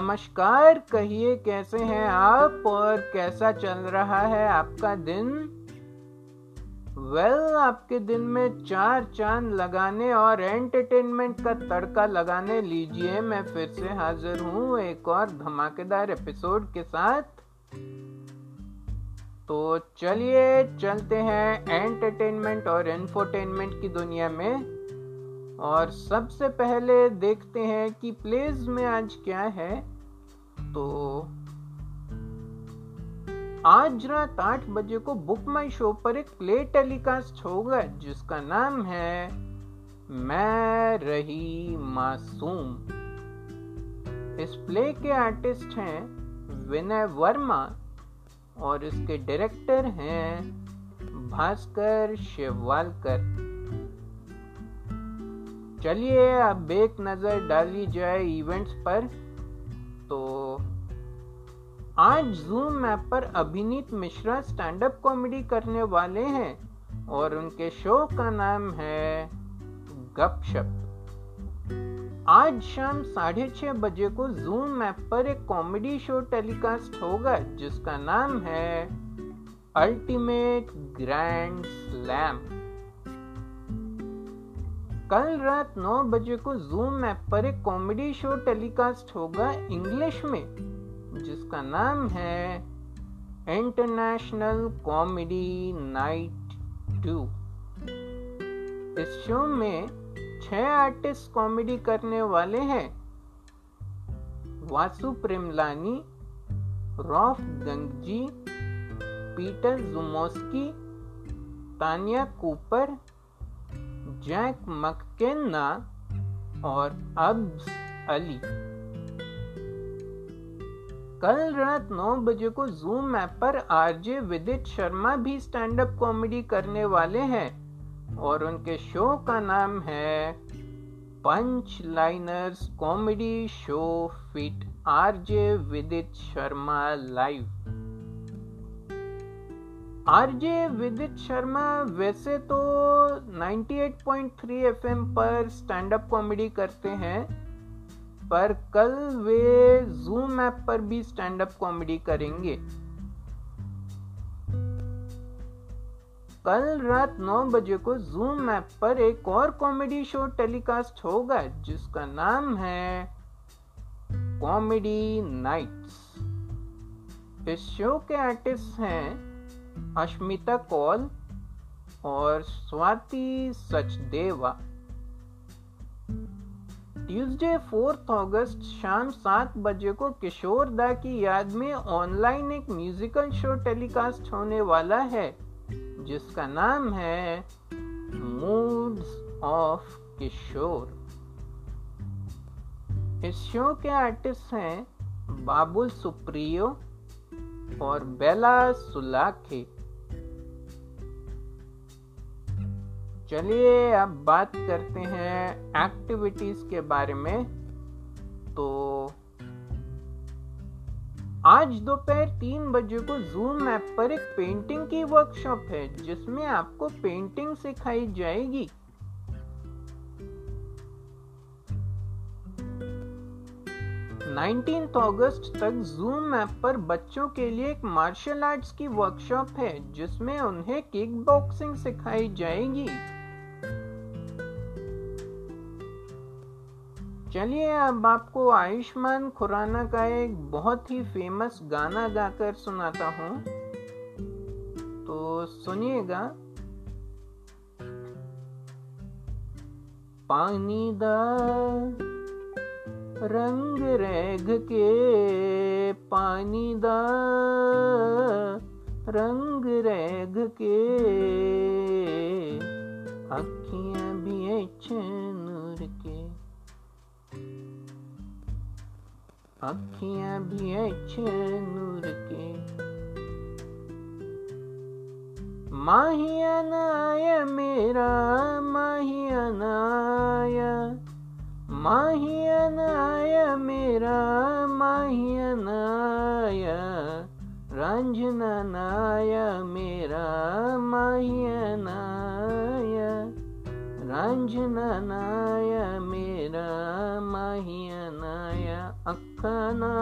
नमस्कार कहिए कैसे हैं आप और कैसा चल रहा है आपका दिन? वेल well, आपके दिन में चार चाँद लगाने और एंटरटेनमेंट का तड़का लगाने लीजिए। मैं फिर से हाजिर हूँ एक और धमाकेदार एपिसोड के साथ। तो चलिए चलते हैं एंटरटेनमेंट और इंफोटेनमेंट की दुनिया में। और सबसे पहले देखते हैं कि प्लेज में आज क्या है। तो आज रात आठ बजे को बुक माई शो पर एक प्ले टेलीकास्ट होगा, जिसका नाम है मैं रही मासूम। इस प्ले के आर्टिस्ट हैं विनय वर्मा और इसके डायरेक्टर हैं भास्कर शिववालकर। चलिए अब एक नज़र डाली जाए इवेंट्स पर तो आज जूम ऐप पर अभिनीत मिश्रा स्टैंड अप कॉमेडी करने वाले हैं और उनके शो का नाम है गपशप। आज शाम साढ़े छह बजे को जूम ऐप पर एक कॉमेडी शो टेलीकास्ट होगा, जिसका नाम है अल्टीमेट ग्रैंड स्लैम कल रात 9 बजे को जूम ऐप पर एक कॉमेडी शो टेलीकास्ट होगा इंग्लिश में, जिसका नाम है इंटरनेशनल कॉमेडी नाइट टू इस शो में छह आर्टिस्ट कॉमेडी करने वाले हैं। Vasu Premlani, Rauf Gangji, Peter Jumoski, Tania Cooper Jack McKenna और अब्स अली। कल रात 9 बजे को जूम ऐप पर आरजे विदित शर्मा भी स्टैंड अप कॉमेडी करने वाले हैं और उनके शो का नाम है punch liners comedy show feat RJ Vidit Sharma live RJ Vidit Sharma वैसे तो 98.3 एफएम पर स्टैंड अप कॉमेडी करते हैं, पर कल वे जूम ऐप पर भी स्टैंड अप कॉमेडी करेंगे। कल रात 9 बजे को जूम ऐप पर एक और कॉमेडी शो टेलीकास्ट होगा, जिसका नाम है कॉमेडी नाइट्स। इस शो के आर्टिस्ट हैं अश्मिता कौल और Swati Sachdeva. Tuesday fourth August शाम सात बजे को किशोर दा की याद में ऑनलाइन एक म्यूजिकल शो टेलीकास्ट होने वाला है, जिसका नाम है मूड्स ऑफ़ किशोर। इस शो के आर्टिस्ट हैं बाबुल सुप्रियो और बेला सुलाखे। चलिए अब बात करते हैं एक्टिविटीज़ के बारे में। तो आज दोपहर तीन बजे को जूम ऐप पर एक पेंटिंग की वर्कशॉप है, जिसमें आपको पेंटिंग सिखाई जाएगी। 19 अगस्त तक जूम ऐप पर बच्चों के लिए एक मार्शल आर्ट्स की वर्कशॉप है, जिसमें उन्हें किक बॉक्सिंग सिखाई जाएगी। चलिए, अब आपको आयुष्मान खुराना का एक बहुत ही फ़ेमस गाना गाकर सुनाता हूँ। तो सुनिएगा। पानी दा रंग रेग के पानी दा। रंग रेग के अखियाँ भी नूर के। अखियाँ भी नूर के। माहिया नाया मेरा, माहिया नाया माहियनाया मेरा माहियनाया रंजनाया मेरा माहियनाया रंजनाया मेरा माहियनाया अखाना,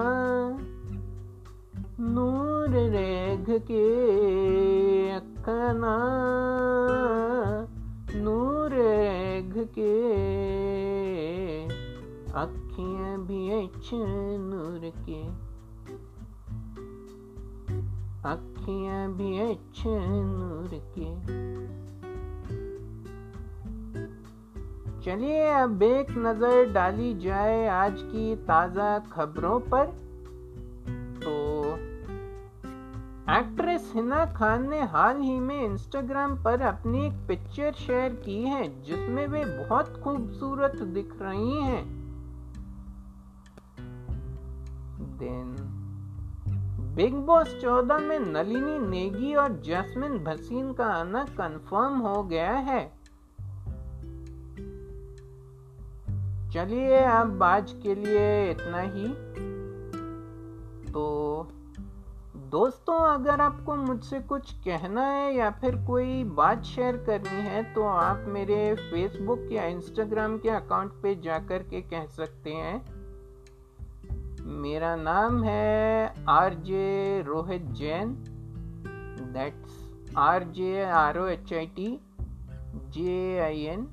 नूर रेघ के अखाना, नूर रेघ के अखियाँ भी नूर के। अखियाँ भी नूर के। चलिए अब एक नज़र डाली जाए आज की ताज़ा खबरों पर तो एक्ट्रेस हिना खान ने हाल ही में इंस्टाग्राम पर अपनी एक पिक्चर शेयर की है, जिसमें वे बहुत खूबसूरत दिख रही हैं। देन। बिग बॉस 14 में नलिनी, नेगी और जैस्मिन भसीन का आना कंफर्म हो गया है। चलिए अब आज के लिए इतना ही। तो दोस्तों, अगर आपको मुझसे कुछ कहना है या फिर कोई बात शेयर करनी है तो आप मेरे फेसबुक या इंस्टाग्राम के अकाउंट पे जाकर के कह सकते हैं। मेरा नाम है R J Rohit Jain. That's R J R O H I T J I N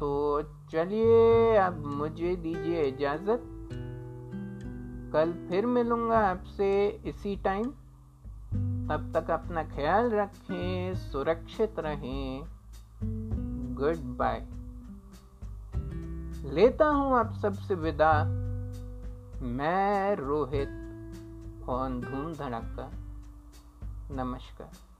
तो चलिए अब मुझे दीजिए इजाज़त। कल फिर मिलूँगा आपसे इसी टाइम तब तक अपना ख्याल रखें, सुरक्षित रहें। गुड बाय लेता हूँ आप सबसे विदा। मैं रोहित ऑन धूम धड़ाका। नमस्कार।